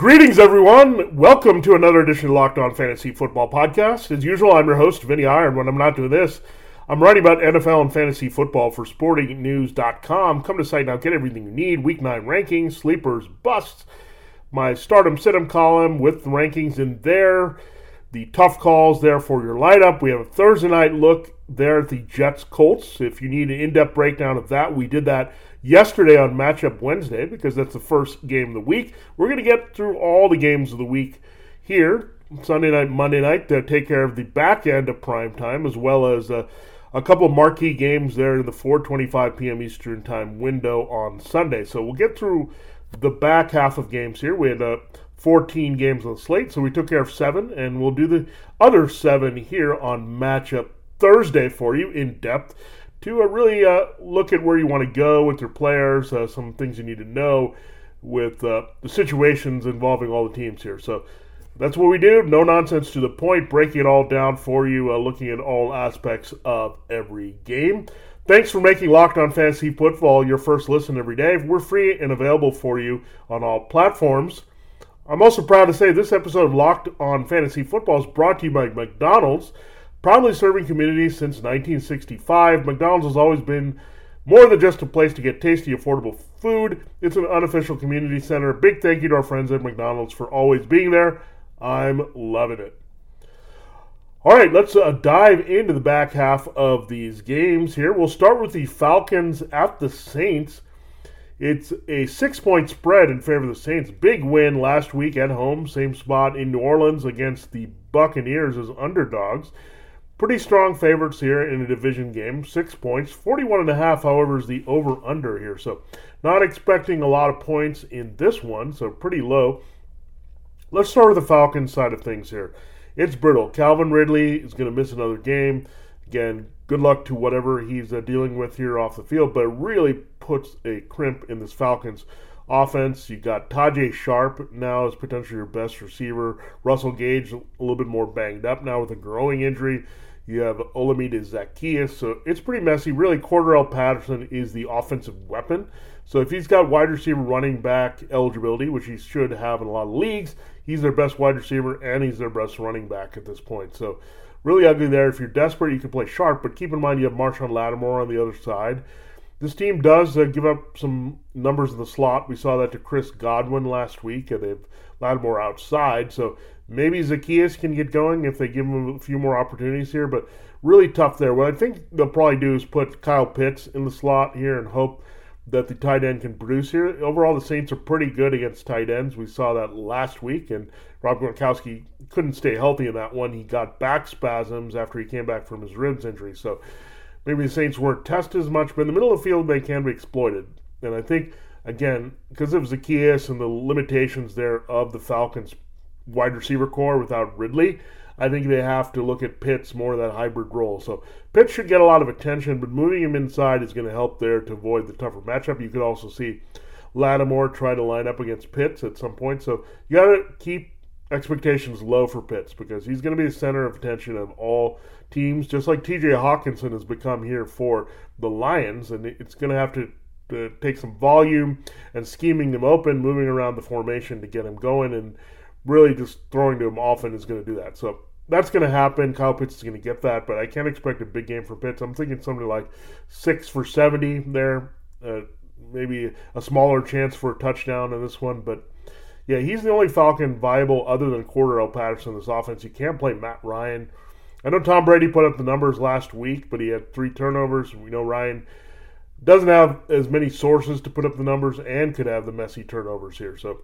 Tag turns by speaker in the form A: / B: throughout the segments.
A: Greetings, everyone. Welcome to another edition of Locked On Fantasy Football Podcast. As usual, I'm your host, Vinnie Iyer. When I'm not doing this, I'm writing about NFL and fantasy football for sportingnews.com. Come to site now, get everything you need week nine rankings, sleepers, busts, my stardom situm column with the rankings in there, the tough calls there for your lineup. We have a Thursday night look there at the Jets Colts. If you need an in depth breakdown of that, we did that yesterday on Matchup Wednesday because that's the first game of the week. We're going to get through all the games of the week here Sunday night, Monday night to take care of the back end of prime time as well as uh, a couple of marquee games there in the 4:25 p.m. Eastern Time window on Sunday. So we'll get through the back half of games here. We had uh, 14 games on the slate, so we took care of seven, and we'll do the other seven here on Matchup Thursday for you in depth to uh, really uh, look at where you want to go with your players, uh, some things you need to know with the situations involving all the teams here. So that's what we do. No nonsense to the point, breaking it all down for you, uh, looking at all aspects of every game. Thanks for making Locked On Fantasy Football your first listen every day. We're free and available for you on all platforms. I'm also proud to say this episode of Locked On Fantasy Football is brought to you by McDonald's. Proudly serving communities since 1965, McDonald's has always been more than just a place to get tasty, affordable food. It's an unofficial community center. Big thank you to our friends at McDonald's for always being there. I'm loving it. All right, let's uh, dive into the back half of these games here. We'll start with the Falcons at the Saints. It's a six point spread in favor of the Saints. Big win last week at home, same spot in New Orleans against the Buccaneers as underdogs. Pretty strong favorites here in a division game. Six points. 41 and a half, however, is the over under here. So not expecting a lot of points in this one, so pretty low. Let's start with the Falcons side of things here. It's brittle. Calvin Ridley is going to miss another game. Again, good luck to whatever he's uh, dealing with here off the field, but really puts a crimp in this Falcons offense. You got Tajae Sharpe now as potentially your best receiver. Russell Gage a little bit more banged up now with a growing injury. You have Olamide Zaccheaus. So it's pretty messy. Really, Cordarrelle Patterson is the offensive weapon. So if he's got wide receiver running back eligibility, which he should have in a lot of leagues, he's their best wide receiver and he's their best running back at this point. So really ugly there. If you're desperate, you can play Sharpe, but keep in mind you have Marshon Lattimore on the other side. This team does uh, give up some numbers in the slot. We saw that to Chris Godwin last week, and they've Lattimore outside. So maybe Zaccheaus can get going if they give him a few more opportunities here, but really tough there. What I think they'll probably do is put Kyle Pitts in the slot here and hope that the tight end can produce here. Overall, the Saints are pretty good against tight ends. We saw that last week, and Rob Gronkowski couldn't stay healthy in that one. He got back spasms after he came back from his ribs injury. So maybe the Saints weren't tested as much, but in the middle of the field, they can be exploited. And I think, again, because of Zaccheaus and the limitations there of the Falcons' wide receiver core without Ridley, I think they have to look at Pitts more that hybrid role. So Pitts should get a lot of attention, but moving him inside is going to help there to avoid the tougher matchup. You could also see Lattimore try to line up against Pitts at some point. So you got to keep expectations low for Pitts because he's going to be the center of attention of all teams, just like TJ Hockenson has become here for the Lions, and it's going to have to to take some volume and scheming them open, moving around the formation to get him going, and really just throwing to him often is going to do that. So that's going to happen. Kyle Pitts is going to get that, but I can't expect a big game for Pitts. I'm thinking something like six for 70 there. Uh, maybe a smaller chance for a touchdown in this one, but yeah, he's the only Falcon viable other than Cordarrelle Patterson in this offense. You can't play Matt Ryan. I know Tom Brady put up the numbers last week, but he had three turnovers. We know Ryan doesn't have as many sources to put up the numbers and could have the messy turnovers here. So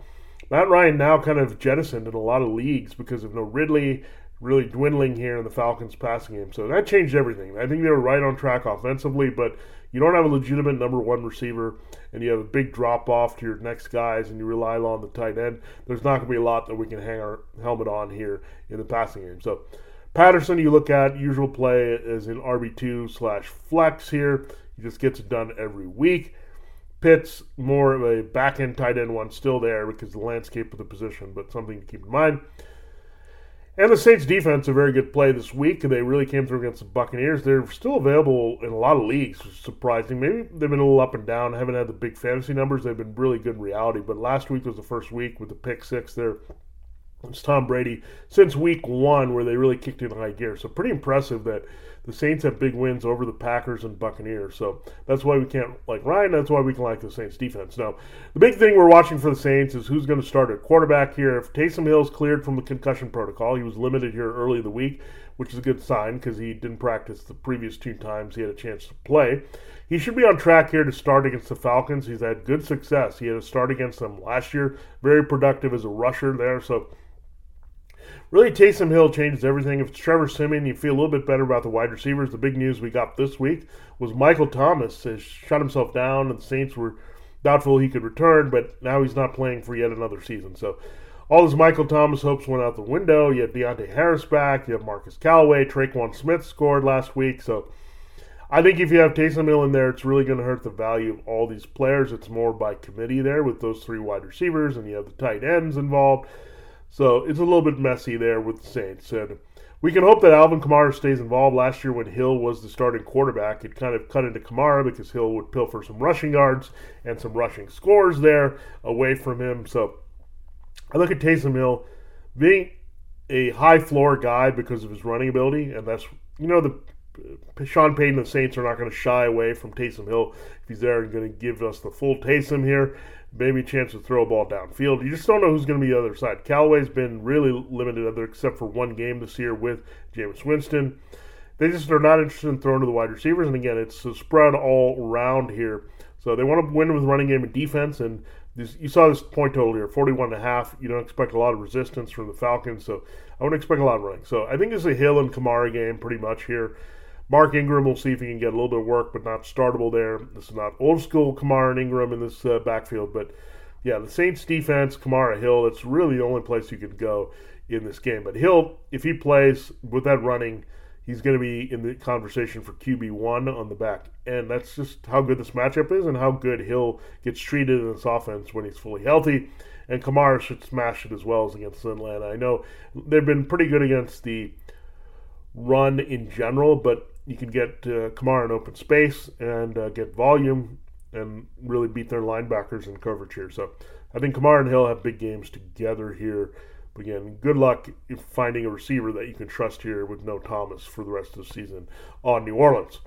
A: Matt Ryan now kind of jettisoned in a lot of leagues because of no Ridley, really dwindling here in the Falcons passing game. So that changed everything. I think they were right on track offensively, but you don't have a legitimate number one receiver and you have a big drop off to your next guys and you rely on the tight end, there's not going to be a lot that we can hang our helmet on here in the passing game. So Patterson, you look at usual play is in RB2 slash flex here. He just gets it done every week. Pitts, more of a back end tight end one, still there because the landscape of the position, but something to keep in mind. And the Saints defense, a very good play this week. They really came through against the Buccaneers. They're still available in a lot of leagues, surprising. Maybe they've been a little up and down, haven't had the big fantasy numbers. They've been really good in reality. But last week was the first week with the pick six there. It's Tom Brady since week one where they really kicked in high gear. So pretty impressive that the Saints have big wins over the Packers and Buccaneers. So that's why we can't like Ryan. That's why we can like the Saints defense. Now, the big thing we're watching for the Saints is who's going to start at quarterback here. If Taysom Hill's cleared from the concussion protocol, he was limited here early in the week, which is a good sign because he didn't practice the previous two times he had a chance to play. He should be on track here to start against the Falcons. He's had good success. He had a start against them last year, very productive as a rusher there. So really Taysom Hill changes everything. If it's Trevor Siemian, you feel a little bit better about the wide receivers. The big news we got this week was Michael Thomas has shut himself down, and the Saints were doubtful he could return, but now he's not playing for yet another season. So all his Michael Thomas hopes went out the window. You have Deonte Harris back. You have Marquez Callaway. Tre'Quan Smith scored last week. So I think if you have Taysom Hill in there, it's really going to hurt the value of all these players. It's more by committee there with those three wide receivers, and you have the tight ends involved. So it's a little bit messy there with the Saints. And we can hope that Alvin Kamara stays involved. Last year, when Hill was the starting quarterback, it kind of cut into Kamara because Hill would pilfer some rushing yards and some rushing scores there away from him. So I look at Taysom Hill being a high floor guy because of his running ability, and that's you know the Sean Payton and the Saints are not going to shy away from Taysom Hill if he's there and going to give us the full Taysom here maybe chance to throw a ball downfield. You just don't know who's going to be the other side. Callaway's been really limited, other except for one game this year with Jameis Winston. They just are not interested in throwing to the wide receivers. And again, it's spread all around here. So they want to win with running game and defense. And this, you saw this point total here, 41 and a half. You don't expect a lot of resistance from the Falcons. So I wouldn't expect a lot of running. So I think it's a Hill and Kamara game pretty much here. Mark Ingram, we'll see if he can get a little bit of work, but not startable there. This is not old school Kamara and Ingram in this uh, backfield, but yeah, the Saints defense, Kamara Hill, that's really the only place you could go in this game. But Hill, if he plays with that running, he's going to be in the conversation for QB1 on the back. And that's just how good this matchup is and how good Hill gets treated in this offense when he's fully healthy. And Kamara should smash it as well as against Atlanta. I know they've been pretty good against the run in general, but you can get uh, Kamara in open space and uh, get volume and really beat their linebackers in coverage here. So I think Kamara and Hill have big games together here. But again, good luck finding a receiver that you can trust here with no Thomas for the rest of the season on New Orleans.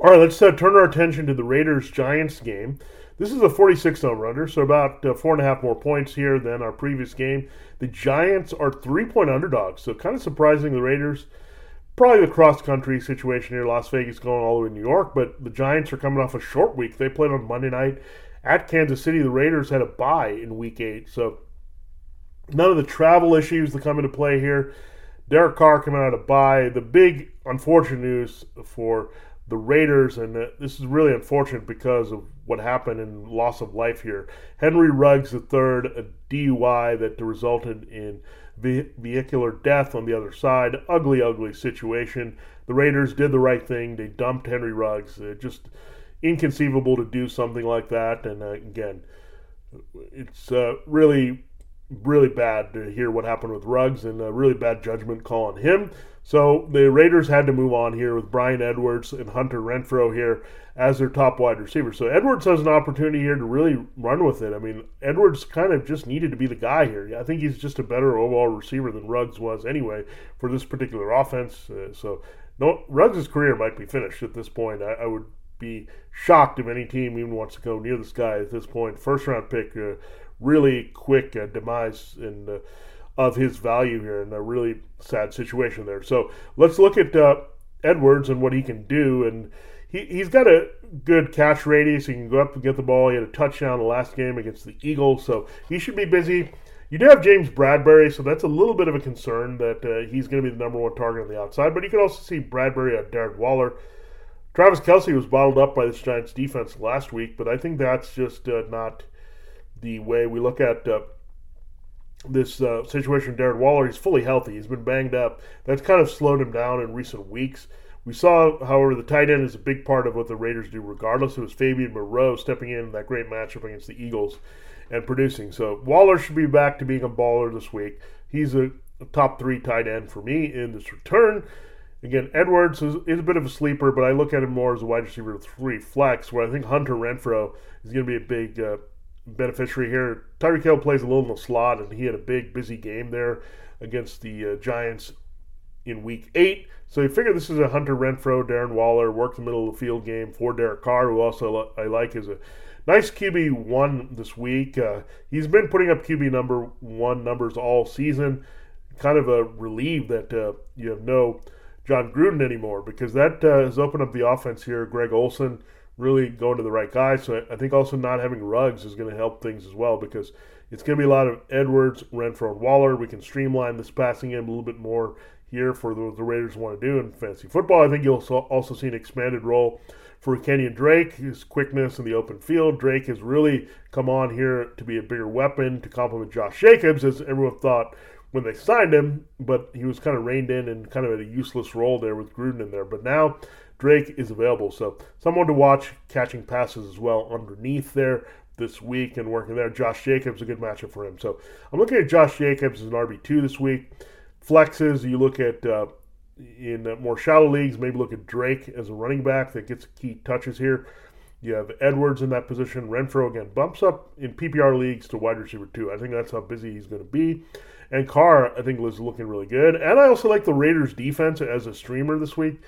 A: All right, let's uh, turn our attention to the Raiders Giants game. This is a 46 over under, so about uh, four and a half more points here than our previous game. The Giants are three point underdogs, so kind of surprising the Raiders probably the cross country situation here. Las Vegas going all the way to New York, but the Giants are coming off a short week. They played on Monday night at Kansas City. The Raiders had a bye in week eight, so none of the travel issues that come into play here. Derek Carr coming out of bye. The big unfortunate news for the Raiders, and uh, this is really unfortunate because of what happened and loss of life here. Henry Ruggs III, a DUI that resulted in vehicular death on the other side. Ugly, ugly situation. The Raiders did the right thing. They dumped Henry Ruggs. Uh, just inconceivable to do something like that. And uh, again, it's uh, really, really bad to hear what happened with Ruggs and a really bad judgment call on him. So the Raiders had to move on here with Bryan Edwards and Hunter Renfrow here as their top wide receiver. So Edwards has an opportunity here to really run with it. I mean, Edwards kind of just needed to be the guy here. I think he's just a better overall receiver than Ruggs was anyway for this particular offense. Uh, so no, Ruggs' career might be finished at this point. I, I, would be shocked if any team even wants to go near this guy at this point. First round pick, uh, really quick uh, demise and of his value here in a really sad situation there. So let's look at uh, Edwards and what he can do. And he, he's got a good catch radius. He can go up and get the ball. He had a touchdown the last game against the Eagles. So he should be busy. You do have James Bradberry, so that's a little bit of a concern that uh, he's going to be the number one target on the outside. But you can also see Bradbury at Darren Waller. Travis Kelce was bottled up by this Giants defense last week, but I think that's just uh, not the way we look at uh, this uh, situation. Darren Waller, he's fully healthy. He's been banged up. That's kind of slowed him down in recent weeks. We saw, however, the tight end is a big part of what the Raiders do, regardless. It was Fabian Moreau stepping in that great matchup against the Eagles and producing. So Waller should be back to being a baller this week. He's a, a top three tight end for me in this return. Again, Edwards is, is, a bit of a sleeper, but I look at him more as a wide receiver with three flex, where I think Hunter Renfrow is going to be a big uh, beneficiary here. Tyreek Hill plays a little in the slot, and he had a big, busy game there against the uh, Giants in week eight. So you figure this is a Hunter Renfrow, Darren Waller, work the middle of the field game for Derek Carr, who also I like as a nice QB one this week. Uh, he's been putting up QB number one numbers all season. Kind of a relief that uh, you have no Jon Gruden anymore because that uh, has opened up the offense here. Greg Olson really going to the right guy. So I think also not having Ruggs is going to help things as well because it's going to be a lot of Edwards, Renfrow, and Waller. We can streamline this passing game a little bit more here for the, the Raiders want to do in fantasy football. I think you'll also see an expanded role for Kenyan Drake, his quickness in the open field. Drake has really come on here to be a bigger weapon to complement Josh Jacobs, as everyone thought when they signed him, but he was kind of reined in and kind of at a useless role there with Gruden in there. But now Drake is available, so someone to watch catching passes as well underneath there this week and working there. Josh Jacobs a good matchup for him. So I'm looking at Josh Jacobs as an RB two this week. Flexes, you look at uh, in more shallow leagues, maybe look at Drake as a running back that gets key touches here. You have Edwards in that position. Renfrow again bumps up in PPR leagues to wide receiver two. I think that's how busy he's going to be. And Carr, I think, was looking really good. And I also like the Raiders' defense as a streamer this week.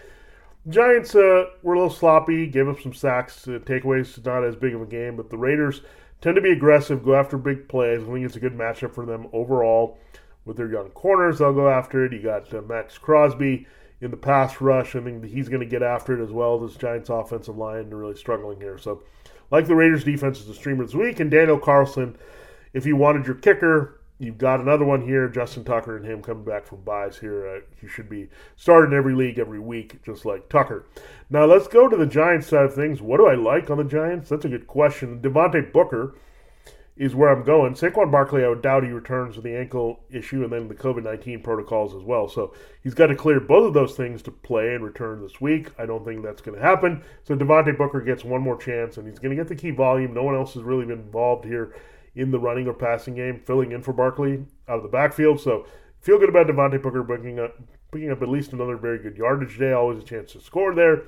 A: Giants uh, were a little sloppy, gave up some sacks, uh, takeaways, not as big of a game, but the Raiders tend to be aggressive, go after big plays. I think it's a good matchup for them overall with their young corners. They'll go after it. You got uh, Maxx Crosby in the pass rush. I mean, he's going to get after it as well. This Giants offensive line are really struggling here. So, like the Raiders defense is the streamer this week, and Daniel Carlson, if you wanted your kicker, you've got another one here. Justin Tucker and him coming back from byes here. Uh, he should be starting every league every week, just like Tucker. Now let's go to the Giants side of things. What do I like on the Giants? That's a good question. Devontae Booker is where I'm going. Saquon Barkley, I would doubt he returns with the ankle issue and then the COVID 19 protocols as well. So he's got to clear both of those things to play and return this week. I don't think that's going to happen. So Devontae Booker gets one more chance and he's going to get the key volume. No one else has really been involved here in the running or passing game, filling in for Barkley out of the backfield. So feel good about Devontae Booker picking up, picking up at least another very good yardage day. Always a chance to score there.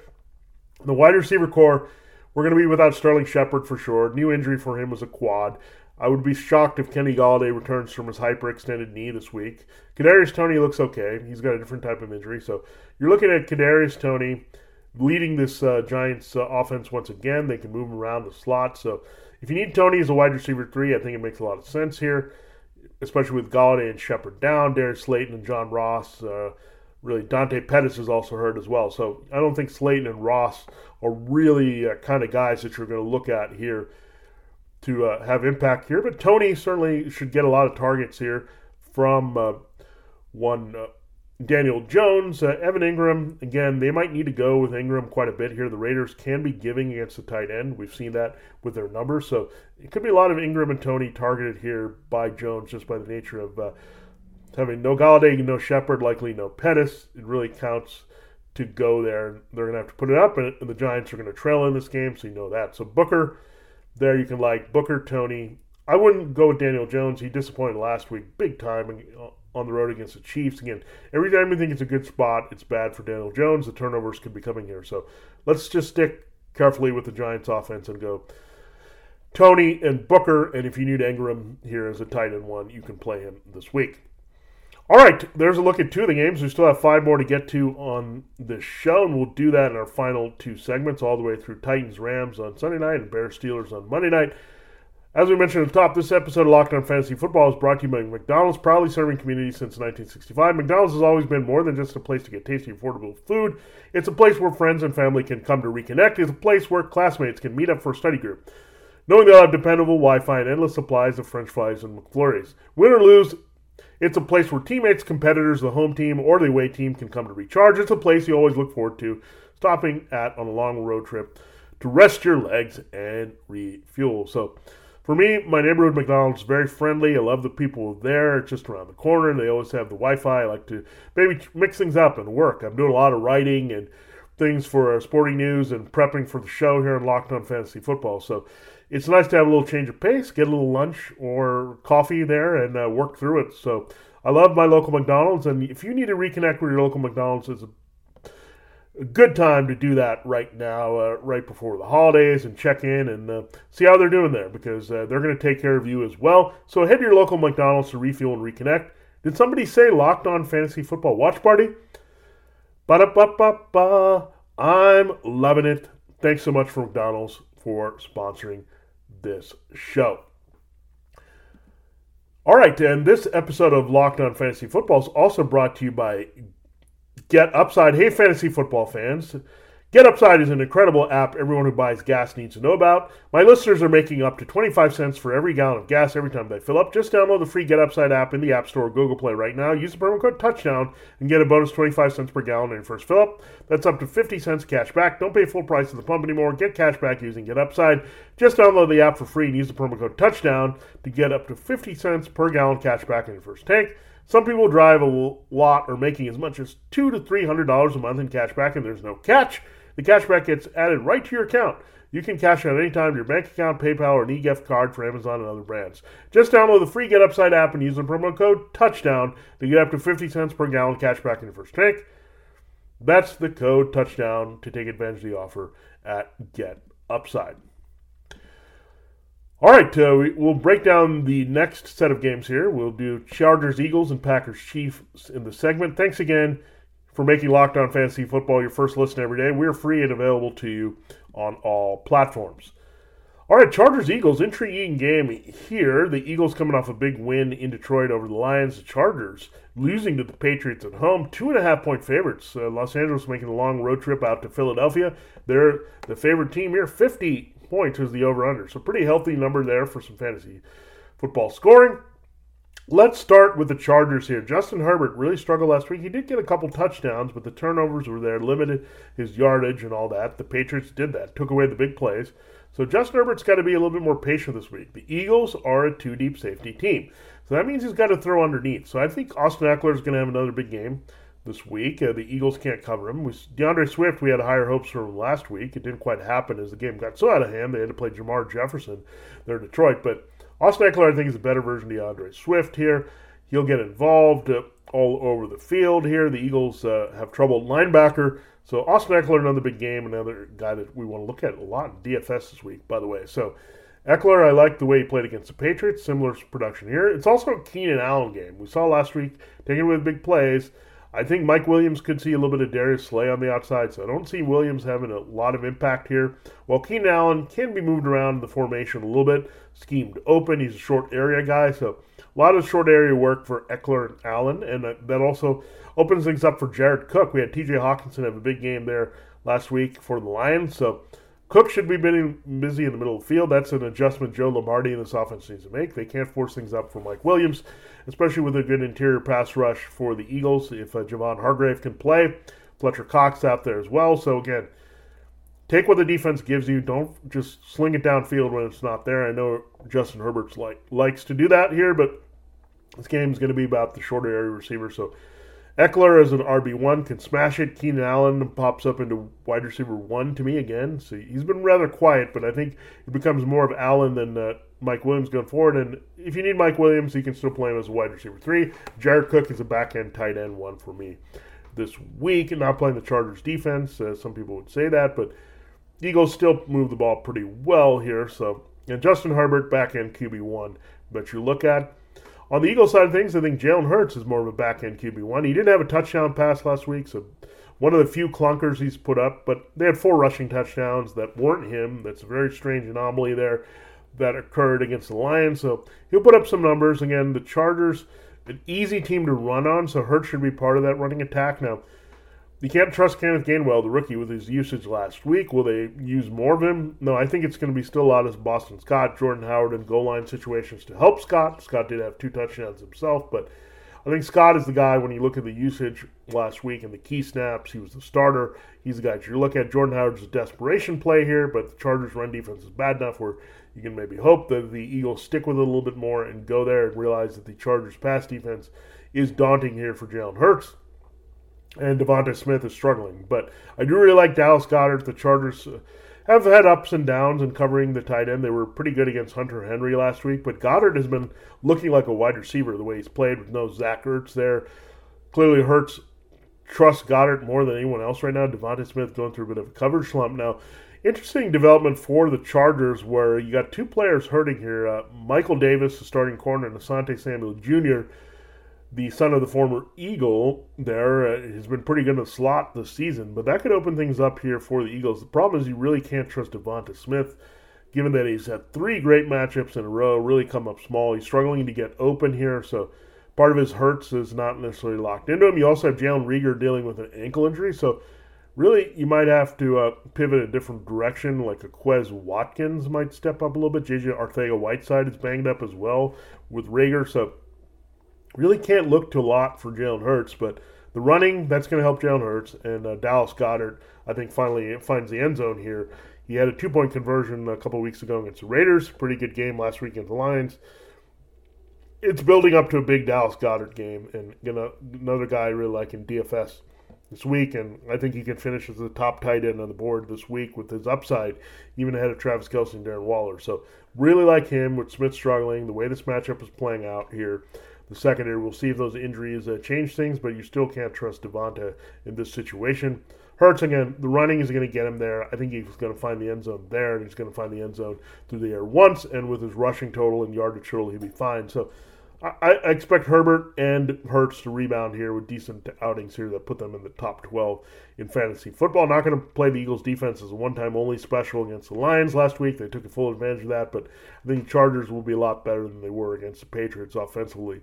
A: The wide receiver core we're going to be without Sterling Shepard for sure. New injury for him was a quad. I would be shocked if Kenny Golladay returns from his hyperextended knee this week. Kadarius Toney looks okay. He's got a different type of injury, so you're looking at Kadarius Toney leading this uh, Giants uh, offense once again. They can move him around the slot. So if you need Toney as a wide receiver three, I think it makes a lot of sense here, especially with Golladay and Shepard down. Darius Slayton and John Ross. Uh, really, Dante Pettis is also hurt as well. So I don't think Slayton and Ross are really uh, kind of guys that you're going to look at here to uh, have impact here. But Toney certainly should get a lot of targets here from uh, one uh, Daniel Jones, uh, Evan Engram. Again, they might need to go with Engram quite a bit here. The Raiders can be giving against the tight end. We've seen that with their numbers. So it could be a lot of Engram and Toney targeted here by Jones just by the nature of uh, having no Golladay, no Shepard, likely no Pettis. It really counts to go there. They're going to have to put it up, and the Giants are going to trail in this game, so you know that. So Booker, there you can like Booker, Toney. I wouldn't go with Daniel Jones. He disappointed last week, big time uh, on the road against the Chiefs. Again, every time we think it's a good spot, it's bad for Daniel Jones. The turnovers could be coming here. So let's just stick carefully with the Giants offense and go Toney and Booker. And if you need Engram here as a tight end one, you can play him this week. All right, there's a look at two of the games. We still have five more to get to on the show, and we'll do that in our final two segments, all the way through Titans Rams on Sunday night and Bears Steelers on Monday night. As we mentioned at the top, this episode of Locked On Fantasy Football is brought to you by McDonald's, proudly serving communities since 1965. McDonald's has always been more than just a place to get tasty, affordable food. It's a place where friends and family can come to reconnect. It's a place where classmates can meet up for a study group. knowing they'll have dependable Wi-Fi and endless supplies of French fries and McFlurries. Win or lose, it's a place where teammates, competitors, the home team, or the away team can come to recharge. It's a place you always look forward to stopping at on a long road trip to rest your legs and refuel. So, for me, my neighborhood McDonald's is very friendly. I love the people there. It's just around the corner. They always have the Wi-Fi. I like to maybe mix things up and work. I'm doing a lot of writing and things for sporting news and prepping for the show here on Locked On Fantasy Football. So it's nice to have a little change of pace, get a little lunch or coffee there, and uh, work through it. So I love my local McDonald's, and if you need to reconnect with your local McDonald's, it's a a good time to do that right now, uh, right before the holidays, and check in and uh, see how they're doing there because uh, they're going to take care of you as well. So head to your local McDonald's to refuel and reconnect. Did somebody say locked on fantasy football watch party? Ba da ba ba ba. I'm loving it. Thanks so much for McDonald's for sponsoring this show. All right, and this episode of Locked On Fantasy Football is also brought to you by Get Upside. Hey, fantasy football fans. Get Upside is an incredible app everyone who buys gas needs to know about. My listeners are making up to 25 cents for every gallon of gas every time they fill up. Just download the free Get Upside app in the App Store or Google Play right now. Use the promo code Touchdown and get a bonus 25 cents per gallon in your first fill up. That's up to 50 cents cash back. Don't pay full price at the pump anymore. Get cash back using Get Upside. Just download the app for free and use the promo code Touchdown to get up to 50 cents per gallon cash back in your first tank. Some people drive a lot or making as much as two to three hundred dollars a month in cash back, and there's no catch. The cashback gets added right to your account. You can cash out anytime to your bank account, PayPal, or an e-gift card for Amazon and other brands. Just download the free Get Upside app and use the promo code Touchdown to get up to 50 cents per gallon cash back in your first tank. That's the code Touchdown to take advantage of the offer at Get Upside. All right, uh, we, we'll break down the next set of games here. We'll do Chargers, Eagles, and Packers, Chiefs in the segment. Thanks again for making Locked On Fantasy Football your first listen every day. We're free and available to you on all platforms. All right, Chargers Eagles, intriguing game here. The Eagles coming off a big win in Detroit over the Lions. The Chargers losing to the Patriots at home, two and a half point favorites. Uh, Los Angeles making a long road trip out to Philadelphia. They're the favorite team here. 50 points is the over under. So, pretty healthy number there for some fantasy football scoring. Let's start with the Chargers here. Justin Herbert really struggled last week. He did get a couple touchdowns, but the turnovers were there, limited his yardage and all that. The Patriots did that, took away the big plays. So Justin Herbert's got to be a little bit more patient this week. The Eagles are a two deep safety team. So that means he's got to throw underneath. So I think Austin Ekeler is going to have another big game this week. Uh, the Eagles can't cover him. With D'Andre Swift, we had higher hopes for last week. It didn't quite happen as the game got so out of hand. They had to play Jermar Jefferson there in Detroit. But Austin Ekeler, I think, is a better version of D'Andre Swift here. He'll get involved uh, all over the field here. The Eagles uh, have trouble linebacker. So Austin Ekeler, another big game, another guy that we want to look at a lot in DFS this week, by the way. So Ekeler, I like the way he played against the Patriots. Similar production here. It's also a Keenan Allen game. We saw last week, taking with big plays. I think Mike Williams could see a little bit of Darius Slay on the outside, so I don't see Williams having a lot of impact here. While Keenan Allen can be moved around the formation a little bit, schemed open. He's a short area guy, so a lot of short area work for Ekeler and Allen, and that also opens things up for Jared Cook. We had T.J. Hockenson have a big game there last week for the Lions, so Cook should be busy in the middle of the field. That's an adjustment Joe Lombardi and this offense needs to make. They can't force things up for Mike Williams, especially with a good interior pass rush for the Eagles. If uh, Javon Hargrave can play, Fletcher Cox out there as well. So again, take what the defense gives you. Don't just sling it downfield when it's not there. I know Justin Herbert's like likes to do that here, but this game is going to be about the shorter area receiver. So Ekeler as an RB1 can smash it. Keenan Allen pops up into wide receiver one to me again. So he's been rather quiet, but I think it becomes more of Allen than uh, Mike Williams going forward. And if you need Mike Williams, you can still play him as a wide receiver three. Jared Cook is a back end tight end one for me this week. And not playing the Chargers defense. Some people would say that, but Eagles still move the ball pretty well here. So, and Justin Herbert, back end QB1. But you look at on the Eagles side of things, I think Jalen Hurts is more of a back end QB1. He didn't have a touchdown pass last week, so one of the few clunkers he's put up, but they had four rushing touchdowns that weren't him. That's a very strange anomaly there that occurred against the Lions. So he'll put up some numbers. Again, the Chargers, an easy team to run on, so Hurts should be part of that running attack. Now, you can't trust Kenneth Gainwell, the rookie, with his usage last week. Will they use more of him? No, I think it's going to be still a lot of Boston Scott, Jordan Howard, and goal line situations to help Scott. Scott did have two touchdowns himself, but I think Scott is the guy when you look at the usage last week and the key snaps. He was the starter. He's the guy you're looking at. Jordan Howard's a desperation play here, but the Chargers' run defense is bad enough where you can maybe hope that the Eagles stick with it a little bit more and go there and realize that the Chargers' pass defense is daunting here for Jalen Hurts and DeVonta Smith is struggling. But I do really like Dallas Goedert. The Chargers uh, have had ups and downs in covering the tight end. They were pretty good against Hunter Henry last week, but Goedert has been looking like a wide receiver the way he's played with no Zach Ertz there. Clearly, Hurts trusts Goedert more than anyone else right now. DeVonta Smith going through a bit of a coverage slump now. Interesting development for the Chargers, where you got two players hurting here. Uh, Michael Davis, the starting corner, and Asante Samuel Jr the son of the former Eagle there uh, has been pretty good in the slot this season, but that could open things up here for the Eagles. The problem is you really can't trust DeVonta Smith, given that he's had three great matchups in a row, really come up small. He's struggling to get open here, so part of his hurts is not necessarily locked into him. You also have Jalen Reagor dealing with an ankle injury, so really you might have to uh, pivot a different direction, like a Quez Watkins might step up a little bit. JJ Arcega-Whiteside is banged up as well with Reagor, so really can't look to a lot for Jalen Hurts, but the running that's going to help Jalen Hurts and uh, Dallas Goedert. I think finally finds the end zone here. He had a two point conversion a couple weeks ago against the Raiders. Pretty good game last week against the Lions. It's building up to a big Dallas Goedert game, and gonna another guy I really like in DFS this week, and I think he can finish as the top tight end on the board this week with his upside, even ahead of Travis Kelce and Darren Waller. So really like him with Smith struggling, the way this matchup is playing out here the secondary. We'll see if those injuries uh, change things, but you still can't trust DeVonta in this situation. Hurts again. The running is going to get him there. I think he's going to find the end zone there, and he's going to find the end zone through the air once. And with his rushing total and yardage total, he'll be fine. So I, expect Herbert and Hurts to rebound here with decent outings here that put them in the top 12 in fantasy football. Not going to play the Eagles defense as a one time only special against the Lions last week. They took full advantage of that, but I think Chargers will be a lot better than they were against the Patriots offensively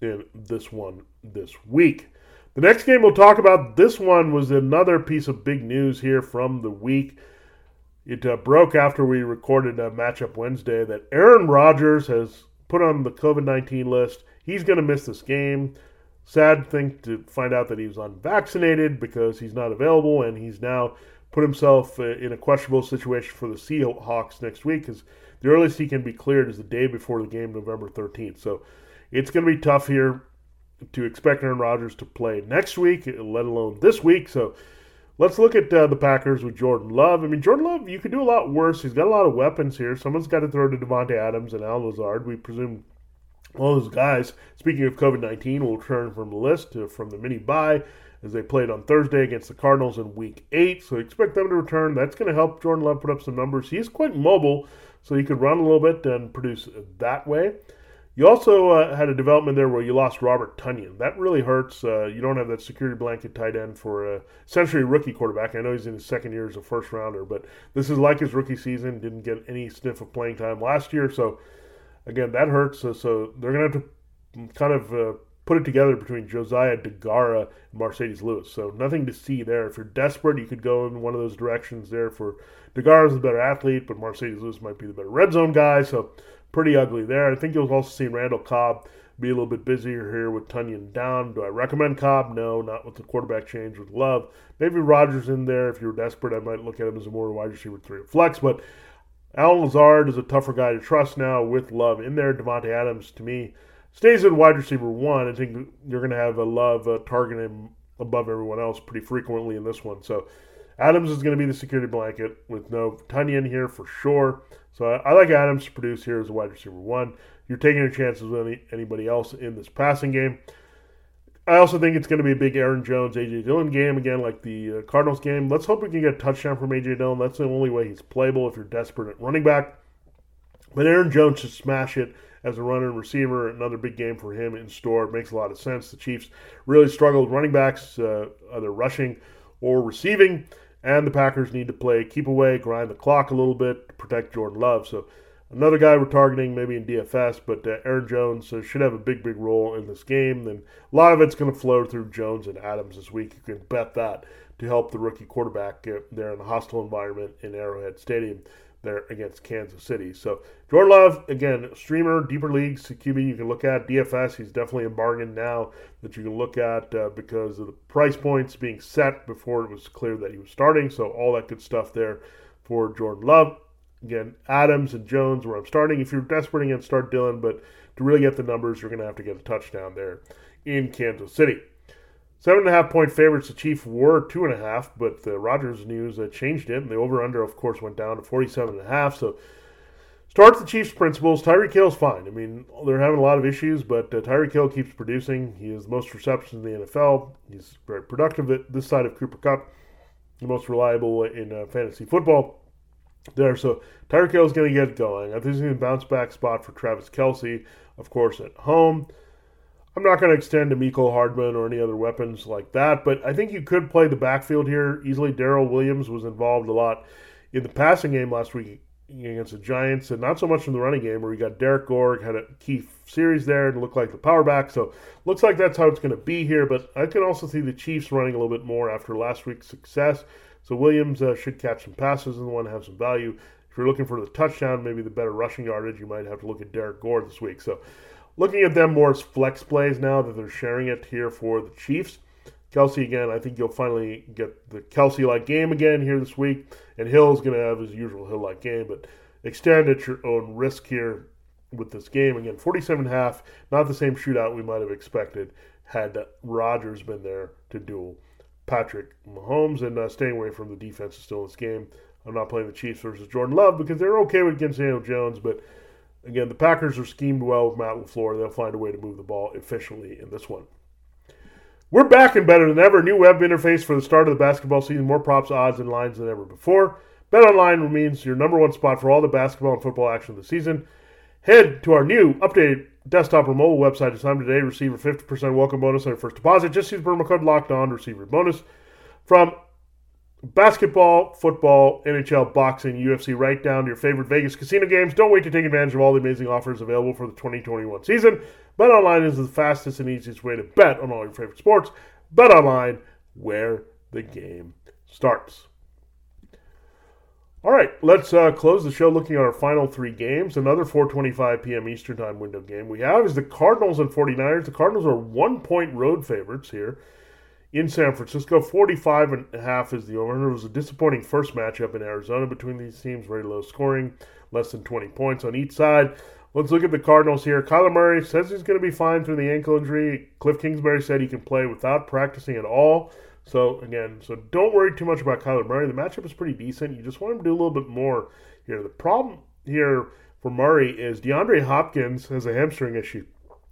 A: in this one this week. The next game we'll talk about, this one was another piece of big news here from the week. It uh, broke after we recorded a matchup Wednesday that Aaron Rodgers has put on the COVID 19 list. He's going to miss this game. Sad thing to find out that he was unvaccinated because he's not available, and he's now put himself uh, in a questionable situation for the Seahawks next week because the earliest he can be cleared is the day before the game, November 13th. So it's going to be tough here to expect Aaron Rodgers to play next week, let alone this week. So let's look at uh, the Packers with Jordan Love. I mean, Jordan Love, you could do a lot worse. He's got a lot of weapons here. Someone's got to throw to Davante Adams and Al Lazard. We presume all those guys, speaking of COVID 19, will return from the list to, from the mini bye as they played on Thursday against the Cardinals in week eight. So expect them to return. That's going to help Jordan Love put up some numbers. He's quite mobile, so he could run a little bit and produce that way. You also uh, had a development there where you lost Robert Tonyan. That really hurts. Uh, you don't have that security blanket tight end for a century rookie quarterback. I know he's in his second year as a first rounder, but this is like his rookie season. Didn't get any sniff of playing time last year, so again that hurts. So, so they're going to have to kind of uh, put it together between Josiah Deguara and Marcedes Lewis. So nothing to see there. If you're desperate, you could go in one of those directions there. For Deguara's the better athlete, but Marcedes Lewis might be the better red zone guy. So pretty ugly there. I think you'll also see Randall Cobb be a little bit busier here with Tonyan down. Do I recommend Cobb? No, not with the quarterback change with Love. Maybe Rodgers in there. If you're desperate, I might look at him as a more wide receiver three flex. But Allen Lazard is a tougher guy to trust now with Love in there. Davante Adams, to me, stays in wide receiver one. I think you're going to have a Love uh, target him above everyone else pretty frequently in this one. So Adams is going to be the security blanket with no Tonyan here for sure. So I, I, like Adams to produce here as a wide receiver one. You're taking your chances with any, anybody else in this passing game. I also think it's going to be a big Aaron Jones, AJ Dillon game again, like the uh, Cardinals game. Let's hope we can get a touchdown from AJ Dillon. That's the only way he's playable if you're desperate at running back. But Aaron Jones should smash it as a runner and receiver. Another big game for him in store. It makes a lot of sense. The Chiefs really struggled running backs, uh, either rushing or receiving and the Packers need to play keep away, grind the clock a little bit, protect Jordan Love. So Another guy we're targeting maybe in DFS, but uh, Aaron Jones uh, should have a big, big role in this game. And a lot of it's going to flow through Jones and Adams this week. You can bet that to help the rookie quarterback uh, there in the hostile environment in Arrowhead Stadium there against Kansas City. So Jordan Love, again, streamer, deeper leagues, QB you can look at. DFS, he's definitely a bargain now that you can look at uh, because of the price points being set before it was clear that he was starting. So all that good stuff there for Jordan Love. Again, Adams and Jones where I'm starting. If you're desperate again, start Dillon, but to really get the numbers, you're going to have to get a touchdown there in Kansas City. Seven and a half point favorites. The Chiefs were two and a half, but the Rodgers news uh, changed it. And the over under, of course, went down to 47 and a half. So start the Chiefs' principles. Tyreek Hill's fine. I mean, they're having a lot of issues, but uh, Tyreek Hill keeps producing. He has the most receptions in the NFL. He's very productive at this side of Cooper Kupp, the most reliable in uh, fantasy football there. So Tyreek Hill is going to get going. I think he's going to bounce back spot for Travis Kelce, of course, at home. I'm not going to extend to Mecole Hardman or any other weapons like that, but I think you could play the backfield here easily. Darrel Williams was involved a lot in the passing game last week against the Giants, and not so much in the running game, where you got Derrick Gore had a key series there and looked like the power back. So looks like that's how it's going to be here. But I can also see the Chiefs running a little bit more after last week's success. So Williams uh, should catch some passes and one have some value. If you're looking for the touchdown, maybe the better rushing yardage, you might have to look at Derrick Gore this week. So looking at them more as flex plays now that they're sharing it here for the Chiefs. Kelce again, I think you'll finally get the Kelce like game again here this week. And Hill is going to have his usual Hill like game, but extend at your own risk here with this game. Again, 47 half, not the same shootout we might have expected had Rodgers been there to duel Patrick Mahomes and uh, staying away from the defense is still in this game. I'm not playing the Chiefs versus Jordan Love because they're okay with against Daniel Jones, but again, the Packers are schemed well with Matt LaFleur. They'll find a way to move the ball efficiently in this one. We're back and better than ever. New web interface for the start of the basketball season. More props, odds, and lines than ever before. BetOnline remains your number one spot for all the basketball and football action of the season. Head to our new updated desktop or mobile website this time today. Receive a 50% welcome bonus on your first deposit. Just use promo code locked on to receive your bonus. From basketball, football, NHL, boxing, UFC, right down to your favorite Vegas casino games. Don't wait to take advantage of all the amazing offers available for the 2021 season. Bet online is the fastest and easiest way to bet on all your favorite sports. Bet online, where the game starts. All right, let's uh, close the show looking at our final three games. Another 4:25 p.m. Eastern Time window game we have is the Cardinals and 49ers. The Cardinals are one-point road favorites here in San Francisco. 45 and a half is the over. It was a disappointing first matchup in Arizona between these teams, very low scoring, less than 20 points on each side. Let's look at the Cardinals here. Kyler Murray says he's going to be fine through the ankle injury. Cliff Kingsbury said he can play without practicing at all. So again, so don't worry too much about Kyler Murray. The matchup is pretty decent. You just want him to do a little bit more here. The problem here for Murray is DeAndre Hopkins has a hamstring issue.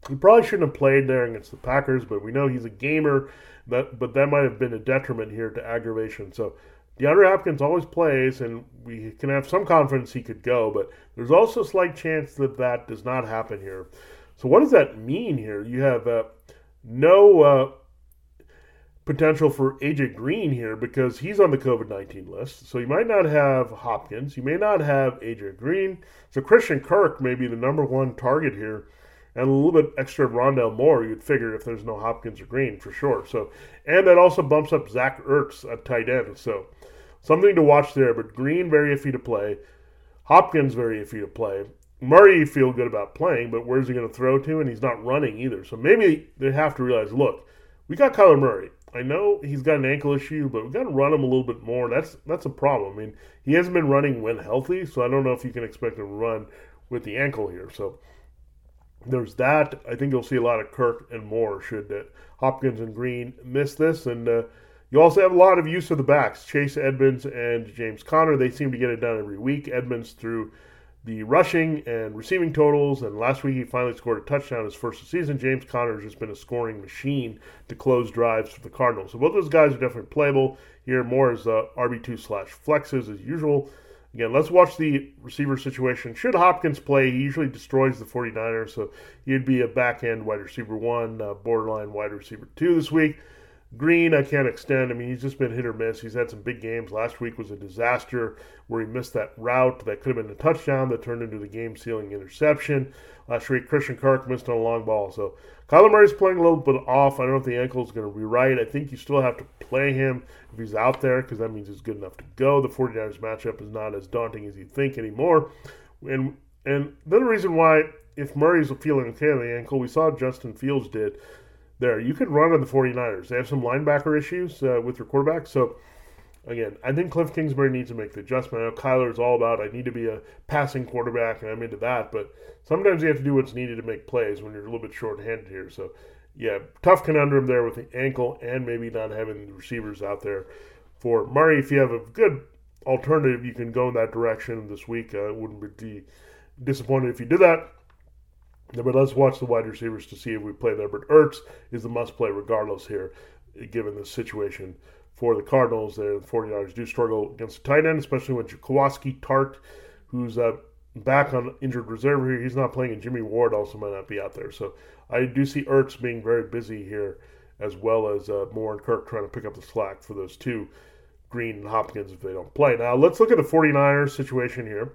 A: He probably shouldn't have played there against the Packers, but we know he's a gamer. That but that might have been a detriment here to aggravation. So DeAndre Hopkins always plays, and we can have some confidence he could go, but there's also a slight chance that that does not happen here. So what does that mean here? You have uh, no uh, potential for AJ Green here because he's on the COVID 19 list. So you might not have Hopkins. You may not have AJ Green. So Christian Kirk may be the number one target here. And a little bit extra Rondale Moore, you'd figure if there's no Hopkins or Green for sure. So, and that also bumps up Zach Ertz at tight end. So, something to watch there. But Green very iffy to play. Hopkins very iffy to play. Murray feel good about playing, but where's he going to throw to? And he's not running either. So maybe they have to realize, look, we got Kyler Murray. I know he's got an ankle issue, but we've got to run him a little bit more. That's that's a problem. I mean, he hasn't been running when healthy, so I don't know if you can expect him to run with the ankle here. So there's that. I think you'll see a lot of Kirk and Moore should uh, Hopkins and Green miss this, and uh, you also have a lot of use of the backs. Chase Edmonds and James Conner. They seem to get it done every week. Edmonds through the rushing and receiving totals. And last week he finally scored a touchdown his first season. James Conner has just been a scoring machine to close drives for the Cardinals. So both those guys are definitely playable here. More as uh, RB2 slash flexes as usual. Again, let's watch the receiver situation. Should Hopkins play, he usually destroys the 49ers, so he'd be a back end wide receiver one, uh, borderline wide receiver two this week. Green, I can't extend. I mean, he's just been hit or miss. He's had some big games. Last week was a disaster where he missed that route that could have been a touchdown that turned into the game sealing interception. Last week, Christian Kirk missed on a long ball. So Kyler Murray's playing a little bit off. I don't know if the ankle is going to be right. I think you still have to play him if he's out there because that means he's good enough to go. The 49ers matchup is not as daunting as you think anymore. And and the reason why, if Murray's feeling okay on the ankle, we saw Justin Fields did there. You could run on the 49ers. They have some linebacker issues uh, with their quarterback. So, again, I think Cliff Kingsbury needs to make the adjustment. I know Kyler is all about, I need to be a passing quarterback, and I'm into that. But sometimes you have to do what's needed to make plays when you're a little bit short-handed here. So, yeah, tough conundrum there with the ankle and maybe not having the receivers out there for Murray. If you have a good alternative, you can go in that direction this week. I wouldn't be disappointed if you did that. But let's watch the wide receivers to see if we play there. But Ertz is the must play regardless here, given the situation for the Cardinals. There, the 49ers do struggle against the tight end, especially when Jaquiski Tartt, who's uh, back on injured reserve here, he's not playing, and Jimmy Ward also might not be out there. So I do see Ertz being very busy here, as well as uh, Moore and Kirk trying to pick up the slack for those two, Green and Hopkins, if they don't play. Now let's look at the 49ers situation here.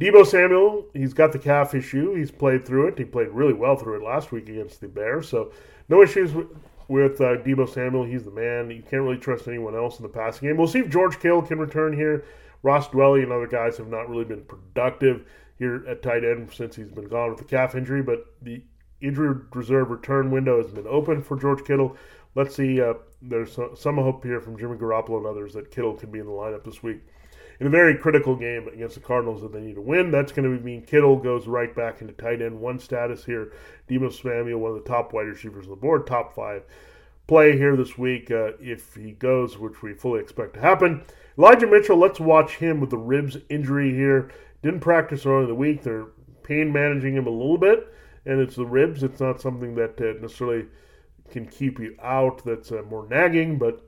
A: Deebo Samuel, he's got the calf issue. He's played through it. He played really well through it last week against the Bears. So no issues with, with uh, Deebo Samuel. He's the man. You can't really trust anyone else in the passing game. We'll see if George Kittle can return here. Ross Dwelley and other guys have not really been productive here at tight end since he's been gone with the calf injury. But the injury reserve return window has been open for George Kittle. Let's see. Uh, there's some hope here from Jimmy Garoppolo and others that Kittle can be in the lineup this week in a very critical game against the Cardinals that they need to win. That's going to mean Kittle goes right back into tight end one status here. Deebo Samuel, one of the top wide receivers on the board, top five play here this week uh, if he goes, which we fully expect to happen. Elijah Mitchell, let's watch him with the ribs injury here. Didn't practice early in the week. They're pain managing him a little bit, and it's the ribs. It's not something that uh, necessarily can keep you out. That's uh, more nagging, but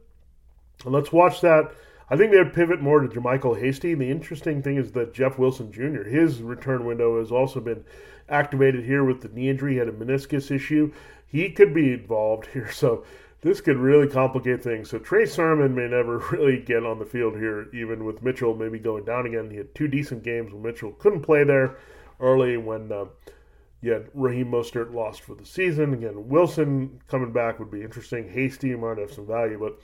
A: let's watch that I think they'd pivot more to JaMycal Hasty. The interesting thing is that Jeff Wilson Jr., his return window has also been activated here with the knee injury. He had a meniscus issue. He could be involved here, so this could really complicate things. So Trey Sermon may never really get on the field here, even with Mitchell maybe going down again. He had two decent games when Mitchell couldn't play there early when uh, had Raheem Mostert lost for the season. Again, Wilson coming back would be interesting. Hasty might have some value, but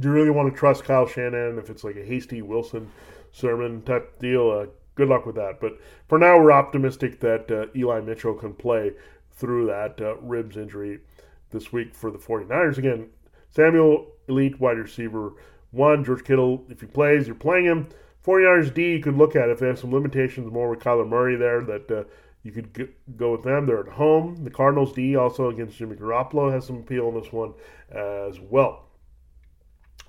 A: you really want to trust Kyle Shanahan if it's like a hasty Wilson Sermon type deal? Uh, good luck with that. But for now, we're optimistic that uh, Eli Mitchell can play through that uh, ribs injury this week for the 49ers. Again, Samuel, elite wide receiver. One, George Kittle, if he plays, you're playing him. 49ers D, you could look at if they have some limitations more with Kyler Murray there that uh, you could get, go with them. They're at home. The Cardinals D also against Jimmy Garoppolo has some appeal in this one as well.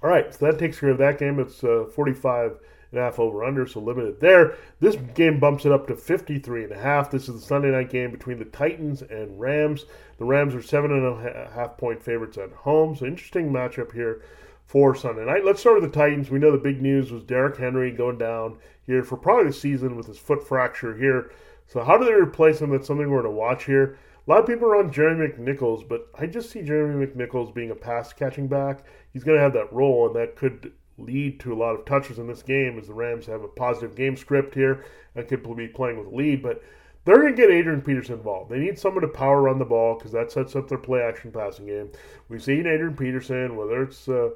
A: All right, so that takes care of that game. It's uh, 45 and a half over under, so limited there. This game bumps it up to 53 and a half. This is the Sunday night game between the Titans and Rams. The Rams are seven and a half point favorites at home, so interesting matchup here for Sunday night. Let's start with the Titans. We know the big news was Derrick Henry going down here for probably the season with his foot fracture here. So how do they replace him? That's something we're going to watch here. A lot of people are on Jeremy McNichols, but I just see Jeremy McNichols being a pass catching back. He's going to have that role, and that could lead to a lot of touches in this game as the Rams have a positive game script here and could be playing with a lead. But they're going to get Adrian Peterson involved. They need someone to power run the ball because that sets up their play action passing game. We've seen Adrian Peterson, whether it's uh,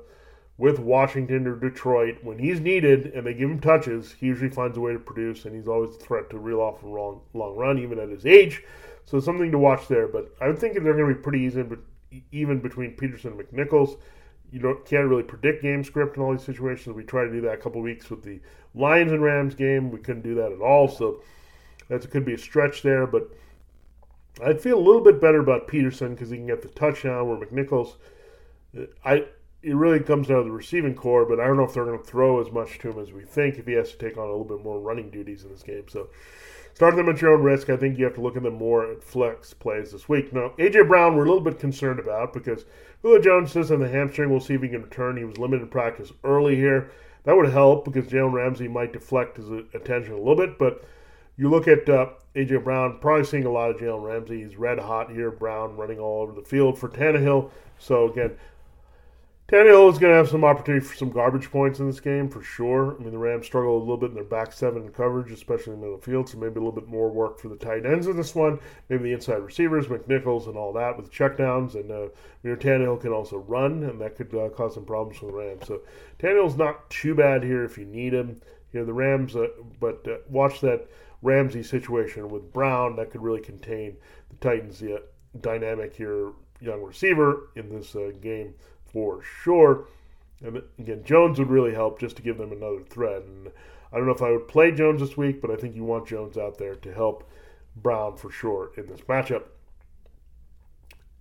A: with Washington or Detroit, when he's needed and they give him touches, he usually finds a way to produce, and he's always a threat to reel off a long, long run, even at his age. So something to watch there. But I think they're going to be pretty even, even between Peterson and McNichols. You don't, can't really predict game script in all these situations. We tried to do that a couple weeks with the Lions and Rams game. We couldn't do that at all. So that could be a stretch there. But I'd feel a little bit better about Peterson because he can get the touchdown where McNichols. I it really comes down to the receiving corps, but I don't know if they're going to throw as much to him as we think if he has to take on a little bit more running duties in this game. So Start them at your own risk. I think you have to look at them more at flex plays this week. Now, A.J. Brown, we're a little bit concerned about because Julio Jones says on the hamstring. We'll see if he can return. He was limited practice early here. That would help because Jalen Ramsey might deflect his attention a little bit. But you look at uh, A.J. Brown, probably seeing a lot of Jalen Ramsey. He's red hot here. Brown running all over the field for Tannehill. So, again, Tannehill is going to have some opportunity for some garbage points in this game for sure. I mean, the Rams struggle a little bit in their back seven coverage, especially in the middle of the field, so maybe a little bit more work for the tight ends in this one. Maybe the inside receivers, McNichols, and all that with checkdowns. And uh, you know, Tannehill can also run, and that could uh, cause some problems for the Rams. So Tannehill's not too bad here if you need him. You know, the Rams, uh, but uh, watch that Ramsey situation with Brown. That could really contain the Titans' uh, dynamic here, young receiver in this uh, game for sure. And again, Jones would really help just to give them another threat. And I don't know if I would play Jones this week, but I think you want Jones out there to help Brown for sure in this matchup.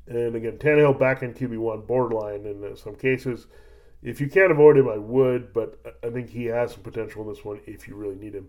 A: And again, Tannehill back in QB1, borderline in some cases. If you can't avoid him, I would, but I think he has some potential in this one if you really need him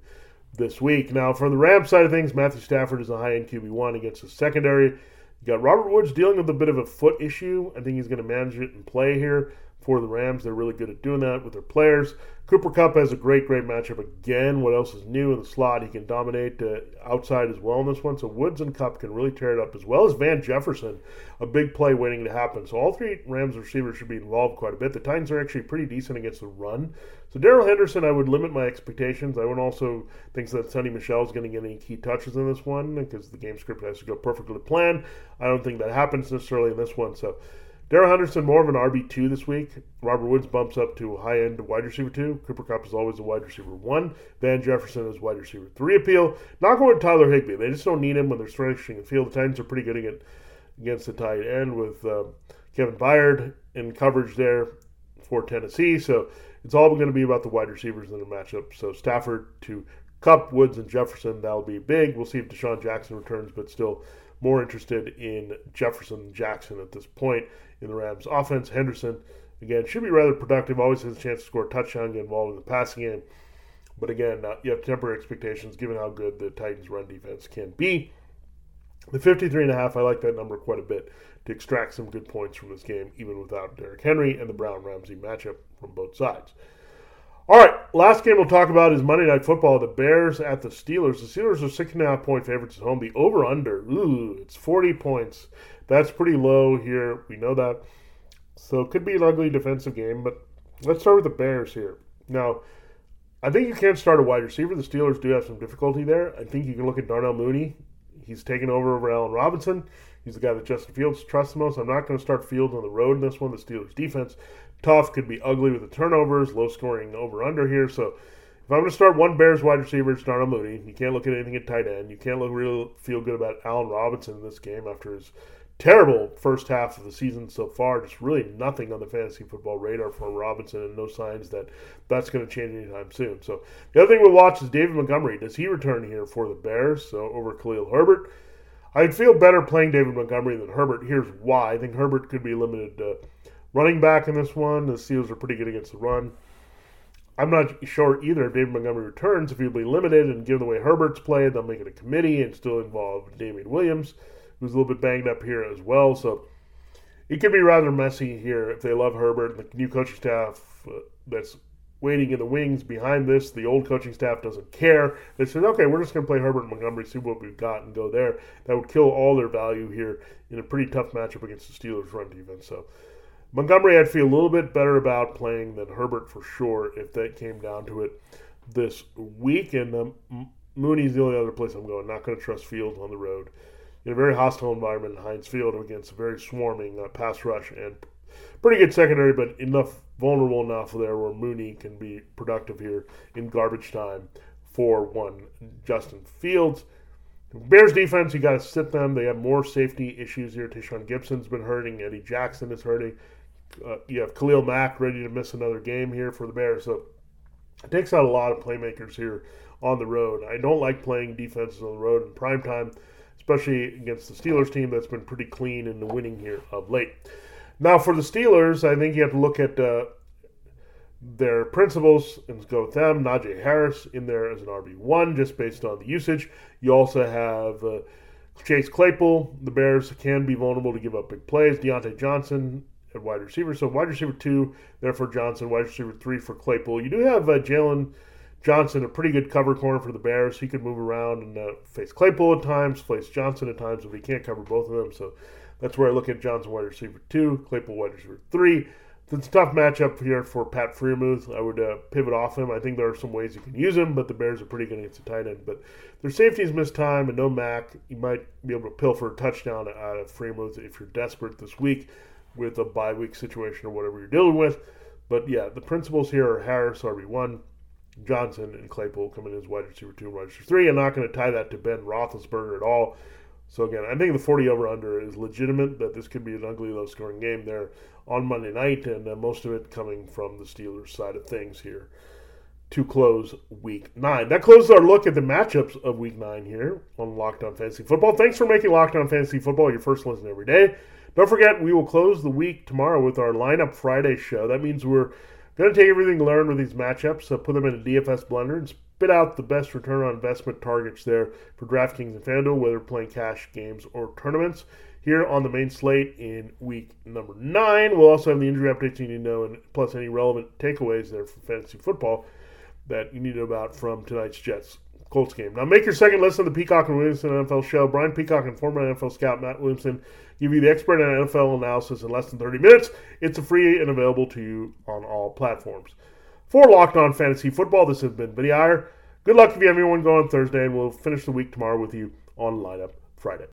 A: this week. Now, from the Rams side of things, Matthew Stafford is a high end QB1 against the secondary. You got Robert Woods dealing with a bit of a foot issue. I think he's going to manage it and play here for the Rams. They're really good at doing that with their players. Cooper Kupp has a great, great matchup again. What else is new in the slot? He can dominate uh, outside as well in this one. So Woods and Kupp can really tear it up as well as Van Jefferson, a big play waiting to happen. So all three Rams receivers should be involved quite a bit. The Titans are actually pretty decent against the run. So Darrell Henderson, I would limit my expectations. I would also think that Sony Michel is going to get any key touches in this one because the game script has to go perfectly planned. I don't think that happens necessarily in this one. So Darrell Henderson, more of an RB2 this week. Robert Woods bumps up to high end wide receiver 2. Cooper Kupp is always a wide receiver 1. Van Jefferson is wide receiver 3 appeal. Not going with Tyler Higbee. They just don't need him when they're stretching the field. The Titans are pretty good against, against the tight end with uh, Kevin Byard in coverage there for Tennessee. So it's all going to be about the wide receivers in the matchup. So Stafford to Kupp, Woods, and Jefferson, that'll be big. We'll see if DeSean Jackson returns, but still more interested in Jefferson and Jackson at this point in the Rams offense. Henderson, again, should be rather productive, always has a chance to score a touchdown, get involved in the passing game. But again, uh, you have temporary expectations given how good the Titans' run defense can be. The 53 and a half, I like that number quite a bit to extract some good points from this game, even without Derrick Henry and the Brown Ramsey matchup from both sides. All right, last game we'll talk about is Monday Night Football. The Bears at the Steelers. The Steelers are six and a half point favorites at home. The over under, ooh, it's 40 points. That's pretty low here. We know that. So it could be an ugly defensive game, but let's start with the Bears here. Now, I think you can't start a wide receiver. The Steelers do have some difficulty there. I think you can look at Darnell Mooney. He's taken over over Allen Robinson. He's the guy that Justin Fields trusts the most. I'm not going to start Fields on the road in this one. The Steelers' defense tough, could be ugly with the turnovers, low scoring over under here. So if I'm going to start one Bears wide receiver, it's Darnell Mooney. You can't look at anything at tight end. You can't look real feel good about Allen Robinson in this game after his terrible first half of the season so far. Just really nothing on the fantasy football radar for Robinson, and no signs that that's going to change anytime soon. So the other thing we'll watch is David Montgomery. Does he return here for the Bears? So over Khalil Herbert. I'd feel better playing David Montgomery than Herbert. Here's why. I think Herbert could be limited uh, running back in this one. The Steelers are pretty good against the run. I'm not sure either if David Montgomery returns. If he'll be limited and given the way Herbert's played, they'll make it a committee and still involve Damien Williams, who's a little bit banged up here as well. So it could be rather messy here if they love Herbert and the new coaching staff uh, that's waiting in the wings behind this. The old coaching staff doesn't care. They said, okay, we're just going to play Herbert and Montgomery, see what we've got, and go there. That would kill all their value here in a pretty tough matchup against the Steelers' run defense. So Montgomery, I'd feel a little bit better about playing than Herbert for sure if that came down to it this week. And um, Mooney's the only other place I'm going. Not going to trust Fields on the road in a very hostile environment in Heinz Field against a very swarming uh, pass rush and pretty good secondary, but enough vulnerable enough there where Mooney can be productive here in garbage time for one Justin Fields. Bears defense, you got to sit them. They have more safety issues here. Tashaun Gipson's been hurting. Eddie Jackson is hurting. Uh, you have Khalil Mack ready to miss another game here for the Bears. So it takes out a lot of playmakers here on the road. I don't like playing defenses on the road in prime time, especially against the Steelers team that's been pretty clean in the winning here of late. Now for the Steelers, I think you have to look at uh, their principals and go with them. Najee Harris in there as an RB1 just based on the usage. You also have uh, Chase Claypool. The Bears can be vulnerable to give up big plays. Diontae Johnson at wide receiver. So wide receiver two, therefore Johnson. Wide receiver three for Claypool. You do have uh, Jaylon Johnson, a pretty good cover corner for the Bears. He could move around and uh, face Claypool at times, face Johnson at times, but he can't cover both of them. So that's where I look at Johnson wide receiver two, Claypool wide receiver three. it's a tough matchup here for Pat Freiermuth. I would uh, pivot off him. I think there are some ways you can use him, but the Bears are pretty good against the tight end. But their safeties missed time and no Mack. You might be able to pilfer a touchdown out of Freiermuth if you're desperate this week with a bye week situation or whatever you're dealing with. But yeah, the principles here are Harris, RB1, Johnson, and Claypool coming in as wide receiver 2 and wide receiver 3. I'm not going to tie that to Ben Roethlisberger at all. So again, I think the 40 over under is legitimate. That this could be an ugly, low scoring game there on Monday night, and uh, most of it coming from the Steelers side of things here to close Week Nine. That closes our look at the matchups of Week Nine here on Locked On Fantasy Football. Thanks for making Locked On Fantasy Football your first listen every day. Don't forget, we will close the week tomorrow with our lineup Friday show. That means we're to take everything learned with these matchups, so put them in a DFS blender, and spit out the best return on investment targets there for DraftKings and FanDuel, whether playing cash games or tournaments. Here on the main slate in week number nine, we'll also have the injury updates you need to know, and plus any relevant takeaways there for fantasy football that you need to know about from tonight's Jets Colts game. Now, make your second listen to the Peacock and Williamson NFL show. Brian Peacock and former NFL scout Matt Williamson give you the expert NFL analysis in less than 30 minutes. It's free and available to you on all platforms. For Locked On Fantasy Football, this has been Vinnie Iyer. Good luck to you have going on Thursday, and we'll finish the week tomorrow with you on Lineup Friday.